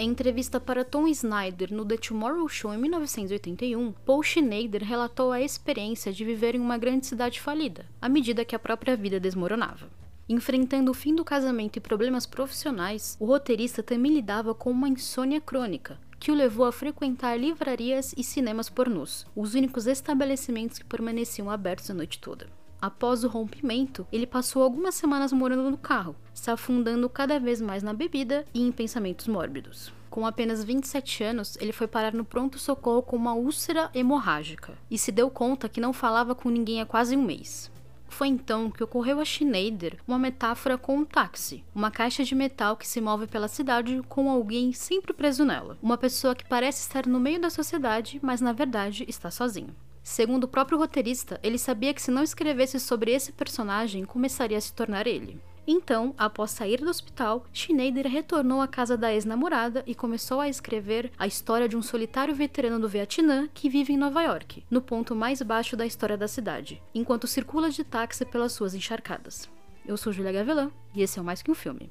Em entrevista para Tom Snyder no The Tomorrow Show em 1981, Paul Schneider relatou a experiência de viver em uma grande cidade falida, à medida que a própria vida desmoronava. Enfrentando o fim do casamento e problemas profissionais, o roteirista também lidava com uma insônia crônica, que o levou a frequentar livrarias e cinemas pornôs, os únicos estabelecimentos que permaneciam abertos a noite toda. Após o rompimento, ele passou algumas semanas morando no carro, se afundando cada vez mais na bebida e em pensamentos mórbidos. Com apenas 27 anos, ele foi parar no pronto-socorro com uma úlcera hemorrágica e se deu conta que não falava com ninguém há quase um mês. Foi então que ocorreu a Schneider uma metáfora com um táxi, uma caixa de metal que se move pela cidade com alguém sempre preso nela, uma pessoa que parece estar no meio da sociedade, mas na verdade está sozinho. Segundo o próprio roteirista, ele sabia que se não escrevesse sobre esse personagem, começaria a se tornar ele. Então, após sair do hospital, Schneider retornou à casa da ex-namorada e começou a escrever a história de um solitário veterano do Vietnã que vive em Nova York, no ponto mais baixo da história da cidade, enquanto circula de táxi pelas suas encharcadas. Eu sou Julia Gavelan e esse é o Mais Que Um Filme.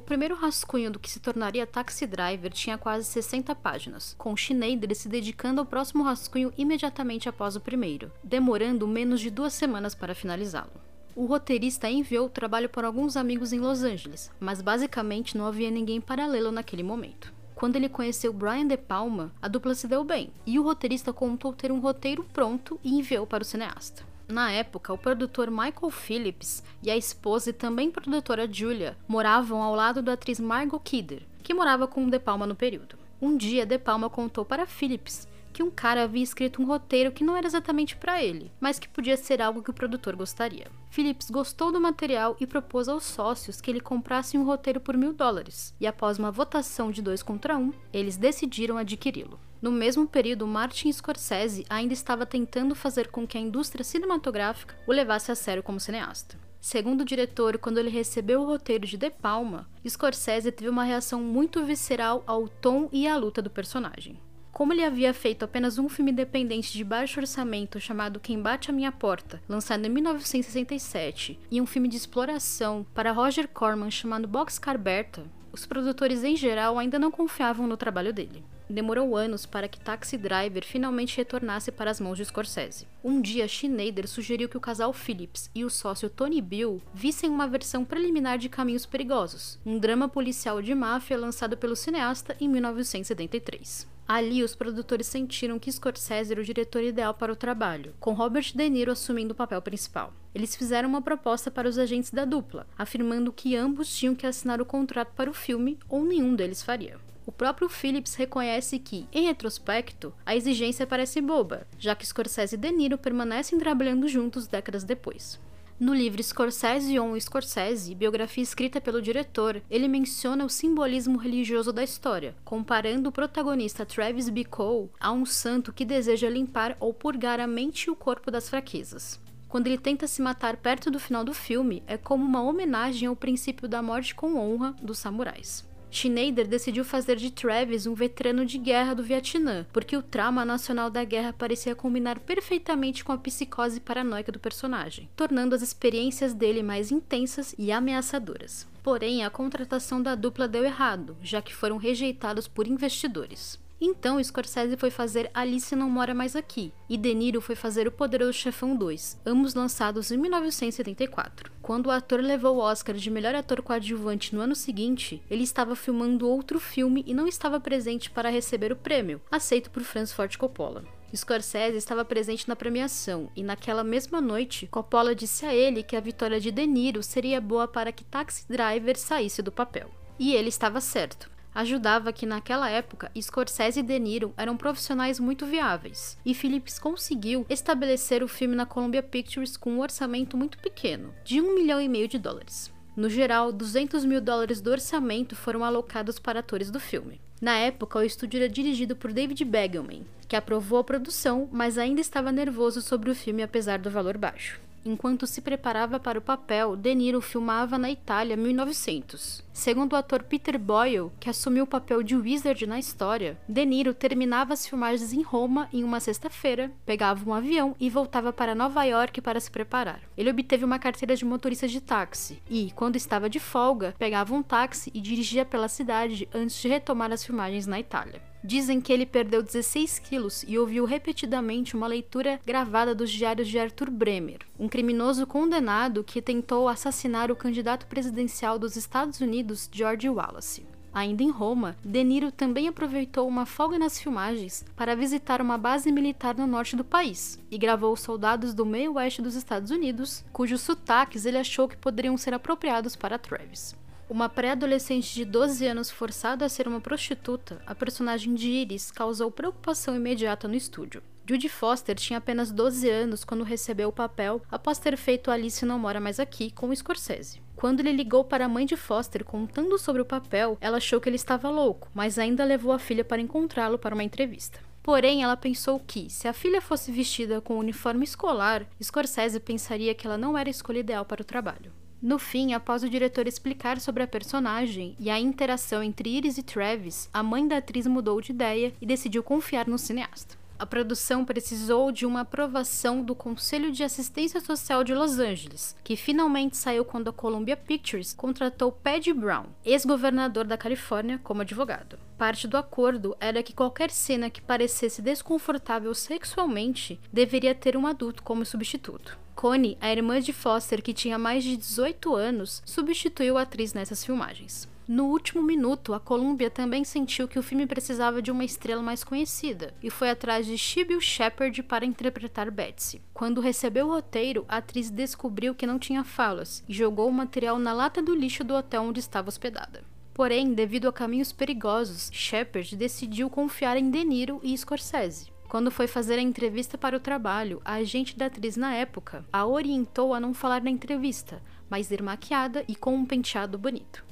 O primeiro rascunho do que se tornaria Taxi Driver tinha quase 60 páginas, com Schneider se dedicando ao próximo rascunho imediatamente após o primeiro, demorando menos de duas semanas para finalizá-lo. O roteirista enviou o trabalho para alguns amigos em Los Angeles, mas basicamente não havia ninguém paralelo naquele momento. Quando ele conheceu Brian De Palma, a dupla se deu bem, e o roteirista contou ter um roteiro pronto e enviou para o cineasta. Na época, o produtor Michael Phillips e a esposa e também produtora Julia moravam ao lado da atriz Margot Kidder, que morava com De Palma no período. Um dia, De Palma contou para Phillips que um cara havia escrito um roteiro que não era exatamente para ele, mas que podia ser algo que o produtor gostaria. Phillips gostou do material e propôs aos sócios que ele comprasse um roteiro por mil dólares, e após uma votação de dois contra um, eles decidiram adquiri-lo. No mesmo período, Martin Scorsese ainda estava tentando fazer com que a indústria cinematográfica o levasse a sério como cineasta. Segundo o diretor, quando ele recebeu o roteiro de De Palma, Scorsese teve uma reação muito visceral ao tom e à luta do personagem. Como ele havia feito apenas um filme independente de baixo orçamento chamado Quem Bate a Minha Porta, lançado em 1967, e um filme de exploração para Roger Corman chamado Boxcar Bertha, os produtores em geral ainda não confiavam no trabalho dele. Demorou anos para que Taxi Driver finalmente retornasse para as mãos de Scorsese. Um dia, Schneider sugeriu que o casal Phillips e o sócio Tony Bill vissem uma versão preliminar de Caminhos Perigosos, um drama policial de máfia lançado pelo cineasta em 1973. Ali, os produtores sentiram que Scorsese era o diretor ideal para o trabalho, com Robert De Niro assumindo o papel principal. Eles fizeram uma proposta para os agentes da dupla, afirmando que ambos tinham que assinar o contrato para o filme ou nenhum deles faria. O próprio Phillips reconhece que, em retrospecto, a exigência parece boba, já que Scorsese e De Niro permanecem trabalhando juntos décadas depois. No livro Scorsese on Scorsese, biografia escrita pelo diretor, ele menciona o simbolismo religioso da história, comparando o protagonista Travis Bickle a um santo que deseja limpar ou purgar a mente e o corpo das fraquezas. Quando ele tenta se matar perto do final do filme, é como uma homenagem ao princípio da morte com honra dos samurais. Schneider decidiu fazer de Travis um veterano de guerra do Vietnã, porque o trauma nacional da guerra parecia combinar perfeitamente com a psicose paranoica do personagem, tornando as experiências dele mais intensas e ameaçadoras. Porém, a contratação da dupla deu errado, já que foram rejeitados por investidores. Então, Scorsese foi fazer Alice Não Mora Mais Aqui, e De Niro foi fazer O Poderoso Chefão 2, ambos lançados em 1974. Quando o ator levou o Oscar de melhor ator coadjuvante no ano seguinte, ele estava filmando outro filme e não estava presente para receber o prêmio, aceito por Francis Ford Coppola. Scorsese estava presente na premiação e naquela mesma noite, Coppola disse a ele que a vitória de De Niro seria boa para que Taxi Driver saísse do papel. E ele estava certo ajudava que naquela época Scorsese e De Niro eram profissionais muito viáveis, e Phillips conseguiu estabelecer o filme na Columbia Pictures com um orçamento muito pequeno, de um milhão e meio de dólares. No geral, 200 mil dólares do orçamento foram alocados para atores do filme. Na época, o estúdio era dirigido por David Begelman, que aprovou a produção, mas ainda estava nervoso sobre o filme apesar do valor baixo. Enquanto se preparava para o papel, De Niro filmava na Itália 1900. Segundo o ator Peter Boyle, que assumiu o papel de Wizard na história, De Niro terminava as filmagens em Roma em uma sexta-feira, pegava um avião e voltava para Nova York para se preparar. Ele obteve uma carteira de motorista de táxi e, quando estava de folga, pegava um táxi e dirigia pela cidade antes de retomar as filmagens na Itália. Dizem que ele perdeu 16 quilos e ouviu repetidamente uma leitura gravada dos diários de Arthur Bremer, um criminoso condenado que tentou assassinar o candidato presidencial dos Estados Unidos, George Wallace. Ainda em Roma, De Niro também aproveitou uma folga nas filmagens para visitar uma base militar no norte do país e gravou soldados do meio oeste dos Estados Unidos, cujos sotaques ele achou que poderiam ser apropriados para Travis. Uma pré-adolescente de 12 anos forçada a ser uma prostituta, a personagem de Iris causou preocupação imediata no estúdio. Judy Foster tinha apenas 12 anos quando recebeu o papel após ter feito Alice Não Mora Mais Aqui com Scorsese. Quando ele ligou para a mãe de Foster contando sobre o papel, ela achou que ele estava louco, mas ainda levou a filha para encontrá-lo para uma entrevista. Porém, ela pensou que, se a filha fosse vestida com um uniforme escolar, Scorsese pensaria que ela não era a escolha ideal para o trabalho. No fim, após o diretor explicar sobre a personagem e a interação entre Iris e Travis, a mãe da atriz mudou de ideia e decidiu confiar no cineasta. A produção precisou de uma aprovação do Conselho de Assistência Social de Los Angeles, que finalmente saiu quando a Columbia Pictures contratou Paddy Brown, ex-governador da Califórnia, como advogado. Parte do acordo era que qualquer cena que parecesse desconfortável sexualmente deveria ter um adulto como substituto. Connie, a irmã de Foster, que tinha mais de 18 anos, substituiu a atriz nessas filmagens. No último minuto, a Columbia também sentiu que o filme precisava de uma estrela mais conhecida e foi atrás de Sybil Shepherd para interpretar Betsy. Quando recebeu o roteiro, a atriz descobriu que não tinha falas e jogou o material na lata do lixo do hotel onde estava hospedada. Porém, devido a caminhos perigosos, Shepard decidiu confiar em De Niro e Scorsese. Quando foi fazer a entrevista para o trabalho, a agente da atriz na época a orientou a não falar na entrevista, mas ir maquiada e com um penteado bonito.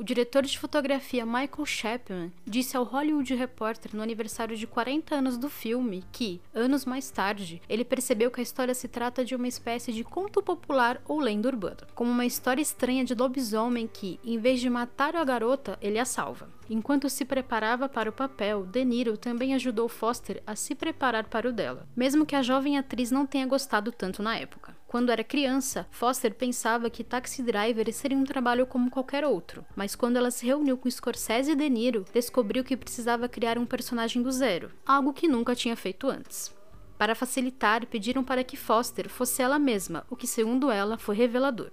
O diretor de fotografia Michael Chapman disse ao Hollywood Reporter no aniversário de 40 anos do filme que, anos mais tarde, ele percebeu que a história se trata de uma espécie de conto popular ou lenda urbana, como uma história estranha de lobisomem que, em vez de matar a garota, ele a salva. Enquanto se preparava para o papel, De Niro também ajudou Foster a se preparar para o dela, mesmo que a jovem atriz não tenha gostado tanto na época. Quando era criança, Foster pensava que Taxi Driver seria um trabalho como qualquer outro, mas quando ela se reuniu com Scorsese e De Niro, descobriu que precisava criar um personagem do zero, algo que nunca tinha feito antes. Para facilitar, pediram para que Foster fosse ela mesma, o que, segundo ela, foi revelador.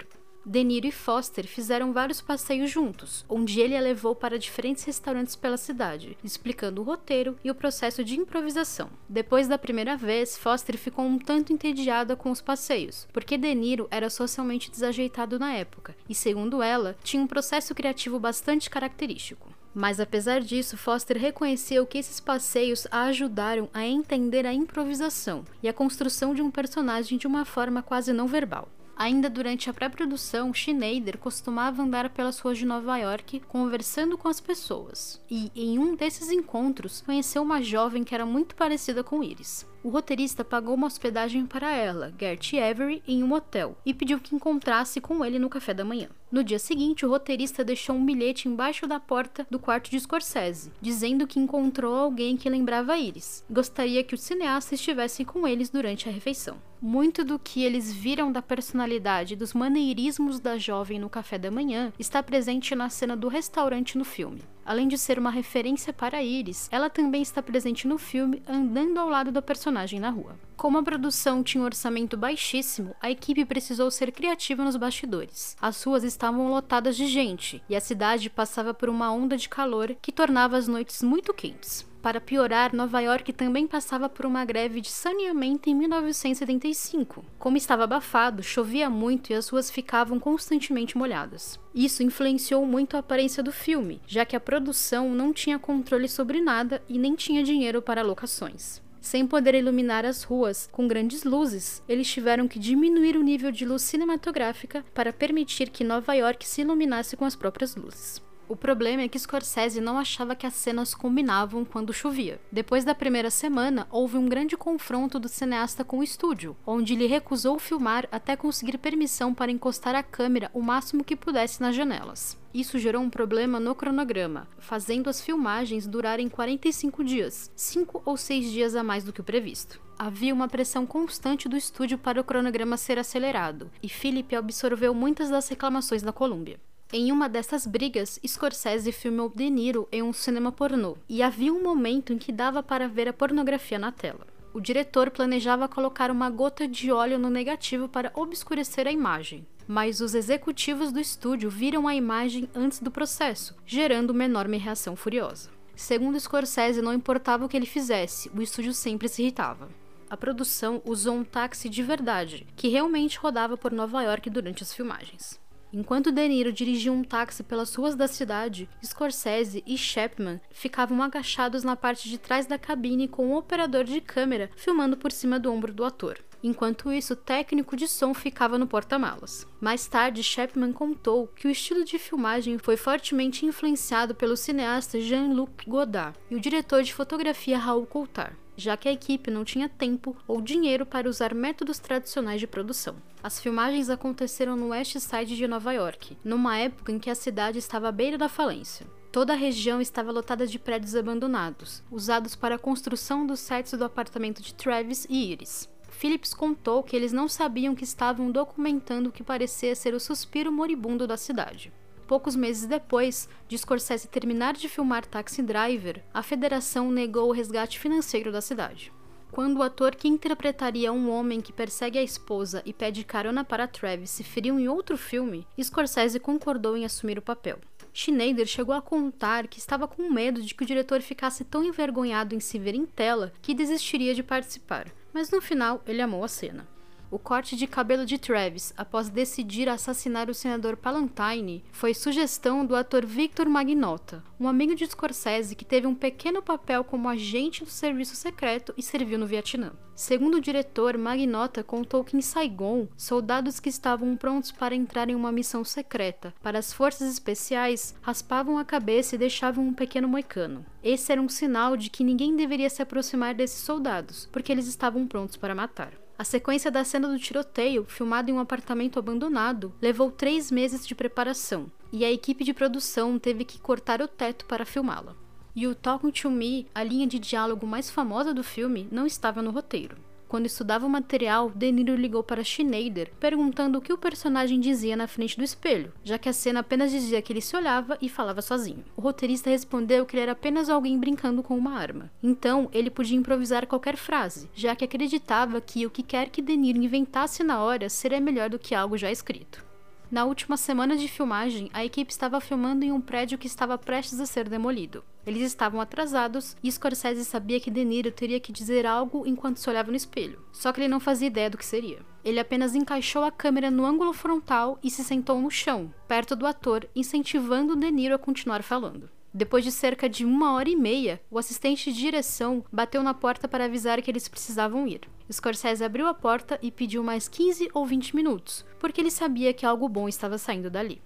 De Niro e Foster fizeram vários passeios juntos, onde ele a levou para diferentes restaurantes pela cidade, explicando o roteiro e o processo de improvisação. Depois da primeira vez, Foster ficou um tanto entediada com os passeios, porque De Niro era socialmente desajeitado na época e, segundo ela, tinha um processo criativo bastante característico. Mas apesar disso, Foster reconheceu que esses passeios a ajudaram a entender a improvisação e a construção de um personagem de uma forma quase não verbal. Ainda durante a pré-produção, Schneider costumava andar pelas ruas de Nova York conversando com as pessoas. E, em um desses encontros, conheceu uma jovem que era muito parecida com Iris. O roteirista pagou uma hospedagem para ela, Gert Avery, em um hotel e pediu que encontrasse com ele no café da manhã. No dia seguinte, o roteirista deixou um bilhete embaixo da porta do quarto de Scorsese, dizendo que encontrou alguém que lembrava Iris gostaria que o cineasta estivesse com eles durante a refeição. Muito do que eles viram da personalidade e dos maneirismos da jovem no café da manhã está presente na cena do restaurante no filme. Além de ser uma referência para Iris, ela também está presente no filme andando ao lado da personagem na rua. Como a produção tinha um orçamento baixíssimo, a equipe precisou ser criativa nos bastidores. As ruas estavam lotadas de gente e a cidade passava por uma onda de calor que tornava as noites muito quentes. Para piorar, Nova York também passava por uma greve de saneamento em 1975. Como estava abafado, chovia muito e as ruas ficavam constantemente molhadas. Isso influenciou muito a aparência do filme, já que a produção não tinha controle sobre nada e nem tinha dinheiro para locações. Sem poder iluminar as ruas com grandes luzes, eles tiveram que diminuir o nível de luz cinematográfica para permitir que Nova York se iluminasse com as próprias luzes. O problema é que Scorsese não achava que as cenas combinavam quando chovia. Depois da primeira semana, houve um grande confronto do cineasta com o estúdio, onde ele recusou filmar até conseguir permissão para encostar a câmera o máximo que pudesse nas janelas. Isso gerou um problema no cronograma, fazendo as filmagens durarem 45 dias, 5 ou 6 dias a mais do que o previsto. Havia uma pressão constante do estúdio para o cronograma ser acelerado, e Philip absorveu muitas das reclamações da Columbia. Em uma dessas brigas, Scorsese filmou De Niro em um cinema pornô, e havia um momento em que dava para ver a pornografia na tela. O diretor planejava colocar uma gota de óleo no negativo para obscurecer a imagem, mas os executivos do estúdio viram a imagem antes do processo, gerando uma enorme reação furiosa. Segundo Scorsese, não importava o que ele fizesse, o estúdio sempre se irritava. A produção usou um táxi de verdade, que realmente rodava por Nova York durante as filmagens. Enquanto De Niro dirigia um táxi pelas ruas da cidade, Scorsese e Chapman ficavam agachados na parte de trás da cabine com um operador de câmera filmando por cima do ombro do ator. Enquanto isso, o técnico de som ficava no porta-malas. Mais tarde, Chapman contou que o estilo de filmagem foi fortemente influenciado pelo cineasta Jean-Luc Godard e o diretor de fotografia Raul Coulthard já que a equipe não tinha tempo ou dinheiro para usar métodos tradicionais de produção. As filmagens aconteceram no West Side de Nova York, numa época em que a cidade estava à beira da falência. Toda a região estava lotada de prédios abandonados, usados para a construção dos sets do apartamento de Travis e Iris. Phillips contou que eles não sabiam que estavam documentando o que parecia ser o suspiro moribundo da cidade. Poucos meses depois de Scorsese terminar de filmar Taxi Driver, a federação negou o resgate financeiro da cidade. Quando o ator que interpretaria um homem que persegue a esposa e pede carona para Travis se feriu em outro filme, Scorsese concordou em assumir o papel. Schneider chegou a contar que estava com medo de que o diretor ficasse tão envergonhado em se ver em tela que desistiria de participar, mas no final ele amou a cena. O corte de cabelo de Travis após decidir assassinar o senador Palantine foi sugestão do ator Victor Magnotta, um amigo de Scorsese que teve um pequeno papel como agente do serviço secreto e serviu no Vietnã. Segundo o diretor, Magnotta contou que em Saigon, soldados que estavam prontos para entrar em uma missão secreta para as forças especiais raspavam a cabeça e deixavam um pequeno moicano. Esse era um sinal de que ninguém deveria se aproximar desses soldados, porque eles estavam prontos para matar. A sequência da cena do tiroteio, filmada em um apartamento abandonado, levou três meses de preparação, e a equipe de produção teve que cortar o teto para filmá-la. E o Talking to Me, a linha de diálogo mais famosa do filme, não estava no roteiro. Quando estudava o material, De Niro ligou para Schneider, perguntando o que o personagem dizia na frente do espelho, já que a cena apenas dizia que ele se olhava e falava sozinho. O roteirista respondeu que ele era apenas alguém brincando com uma arma. Então, ele podia improvisar qualquer frase, já que acreditava que o que quer que De Niro inventasse na hora seria melhor do que algo já escrito. Na última semana de filmagem, a equipe estava filmando em um prédio que estava prestes a ser demolido. Eles estavam atrasados e Scorsese sabia que De Niro teria que dizer algo enquanto se olhava no espelho, só que ele não fazia ideia do que seria. Ele apenas encaixou a câmera no ângulo frontal e se sentou no chão, perto do ator, incentivando De Niro a continuar falando. Depois de cerca de uma hora e meia, o assistente de direção bateu na porta para avisar que eles precisavam ir. Scorsese abriu a porta e pediu mais 15 ou 20 minutos, porque ele sabia que algo bom estava saindo dali.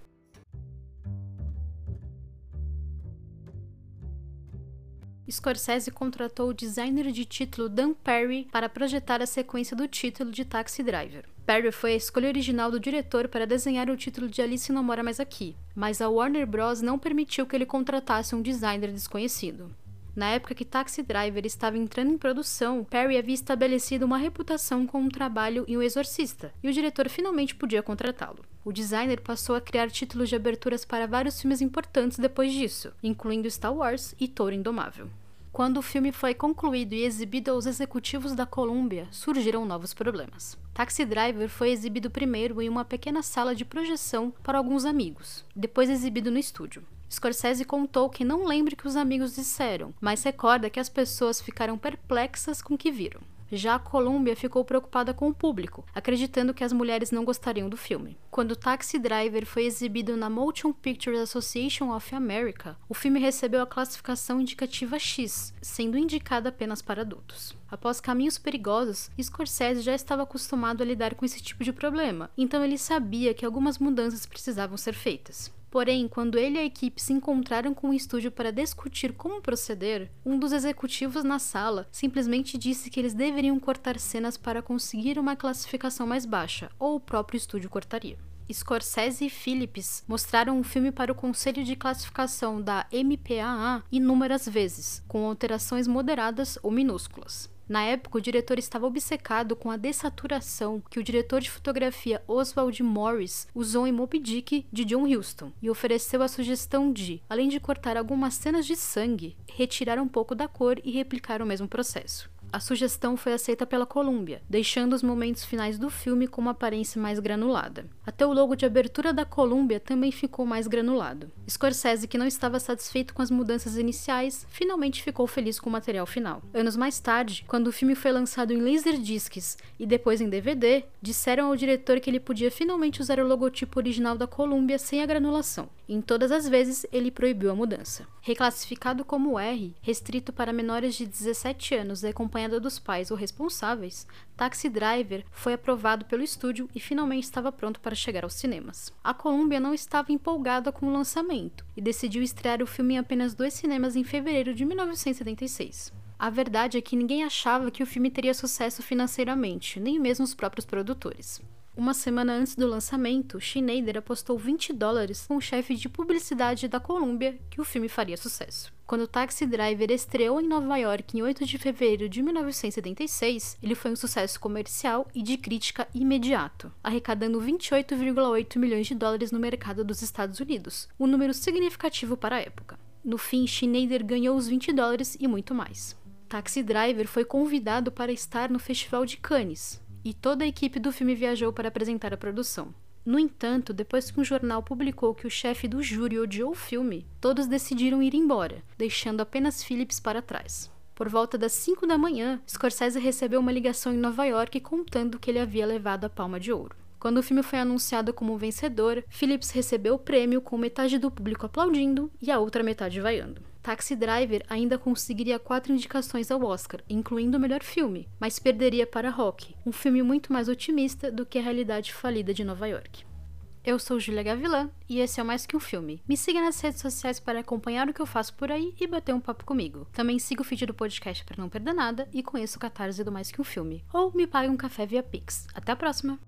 Scorsese contratou o designer de título Dan Perry para projetar a sequência do título de Taxi Driver. Perry foi a escolha original do diretor para desenhar o título de Alice não mora mais aqui, mas a Warner Bros. não permitiu que ele contratasse um designer desconhecido. Na época que Taxi Driver estava entrando em produção, Perry havia estabelecido uma reputação com um trabalho em O Exorcista, e o diretor finalmente podia contratá-lo. O designer passou a criar títulos de aberturas para vários filmes importantes depois disso, incluindo Star Wars e Touro Indomável. Quando o filme foi concluído e exibido aos executivos da Columbia, surgiram novos problemas. Taxi Driver foi exibido primeiro em uma pequena sala de projeção para alguns amigos, depois exibido no estúdio. Scorsese contou que não lembra o que os amigos disseram, mas recorda que as pessoas ficaram perplexas com o que viram. Já a Columbia ficou preocupada com o público, acreditando que as mulheres não gostariam do filme. Quando Taxi Driver foi exibido na Motion Pictures Association of America, o filme recebeu a classificação indicativa X, sendo indicada apenas para adultos. Após Caminhos Perigosos, Scorsese já estava acostumado a lidar com esse tipo de problema, então ele sabia que algumas mudanças precisavam ser feitas. Porém, quando ele e a equipe se encontraram com o estúdio para discutir como proceder, um dos executivos na sala simplesmente disse que eles deveriam cortar cenas para conseguir uma classificação mais baixa, ou o próprio estúdio cortaria. Scorsese e Phillips mostraram o filme para o Conselho de Classificação da MPAA inúmeras vezes, com alterações moderadas ou minúsculas. Na época, o diretor estava obcecado com a dessaturação que o diretor de fotografia Oswald Morris usou em Moby Dick de John Huston e ofereceu a sugestão de, além de cortar algumas cenas de sangue, retirar um pouco da cor e replicar o mesmo processo. A sugestão foi aceita pela Columbia, deixando os momentos finais do filme com uma aparência mais granulada. Até o logo de abertura da Columbia também ficou mais granulado. Scorsese, que não estava satisfeito com as mudanças iniciais, finalmente ficou feliz com o material final. Anos mais tarde, quando o filme foi lançado em Laserdiscs e depois em DVD, disseram ao diretor que ele podia finalmente usar o logotipo original da Columbia sem a granulação. Em todas as vezes, ele proibiu a mudança. Reclassificado como R, restrito para menores de 17 anos e acompanhada dos pais ou responsáveis, Taxi Driver foi aprovado pelo estúdio e finalmente estava pronto para chegar aos cinemas. A Columbia não estava empolgada com o lançamento e decidiu estrear o filme em apenas dois cinemas em fevereiro de 1976. A verdade é que ninguém achava que o filme teria sucesso financeiramente, nem mesmo os próprios produtores. Uma semana antes do lançamento, Schneider apostou 20 dólares com o chefe de publicidade da Columbia que o filme faria sucesso. Quando Taxi Driver estreou em Nova York em 8 de fevereiro de 1976, ele foi um sucesso comercial e de crítica imediato, arrecadando 28,8 milhões de dólares no mercado dos Estados Unidos, um número significativo para a época. No fim, Schneider ganhou os 20 dólares e muito mais. Taxi Driver foi convidado para estar no Festival de Cannes, e toda a equipe do filme viajou para apresentar a produção. No entanto, depois que um jornal publicou que o chefe do júri odiou o filme, todos decidiram ir embora, deixando apenas Phillips para trás. Por volta das 5 da manhã, Scorsese recebeu uma ligação em Nova York contando que ele havia levado a palma de ouro. Quando o filme foi anunciado como vencedor, Phillips recebeu o prêmio com metade do público aplaudindo e a outra metade vaiando. Taxi Driver ainda conseguiria quatro indicações ao Oscar, incluindo o melhor filme, mas perderia para Rock, um filme muito mais otimista do que a realidade falida de Nova York. Eu sou Julia Gavilã e esse é Mais Que Um Filme. Me siga nas redes sociais para acompanhar o que eu faço por aí e bater um papo comigo. Também siga o feed do podcast para não perder nada e conheça o catarse do Mais Que Um Filme. Ou me pague um café via Pix. Até a próxima!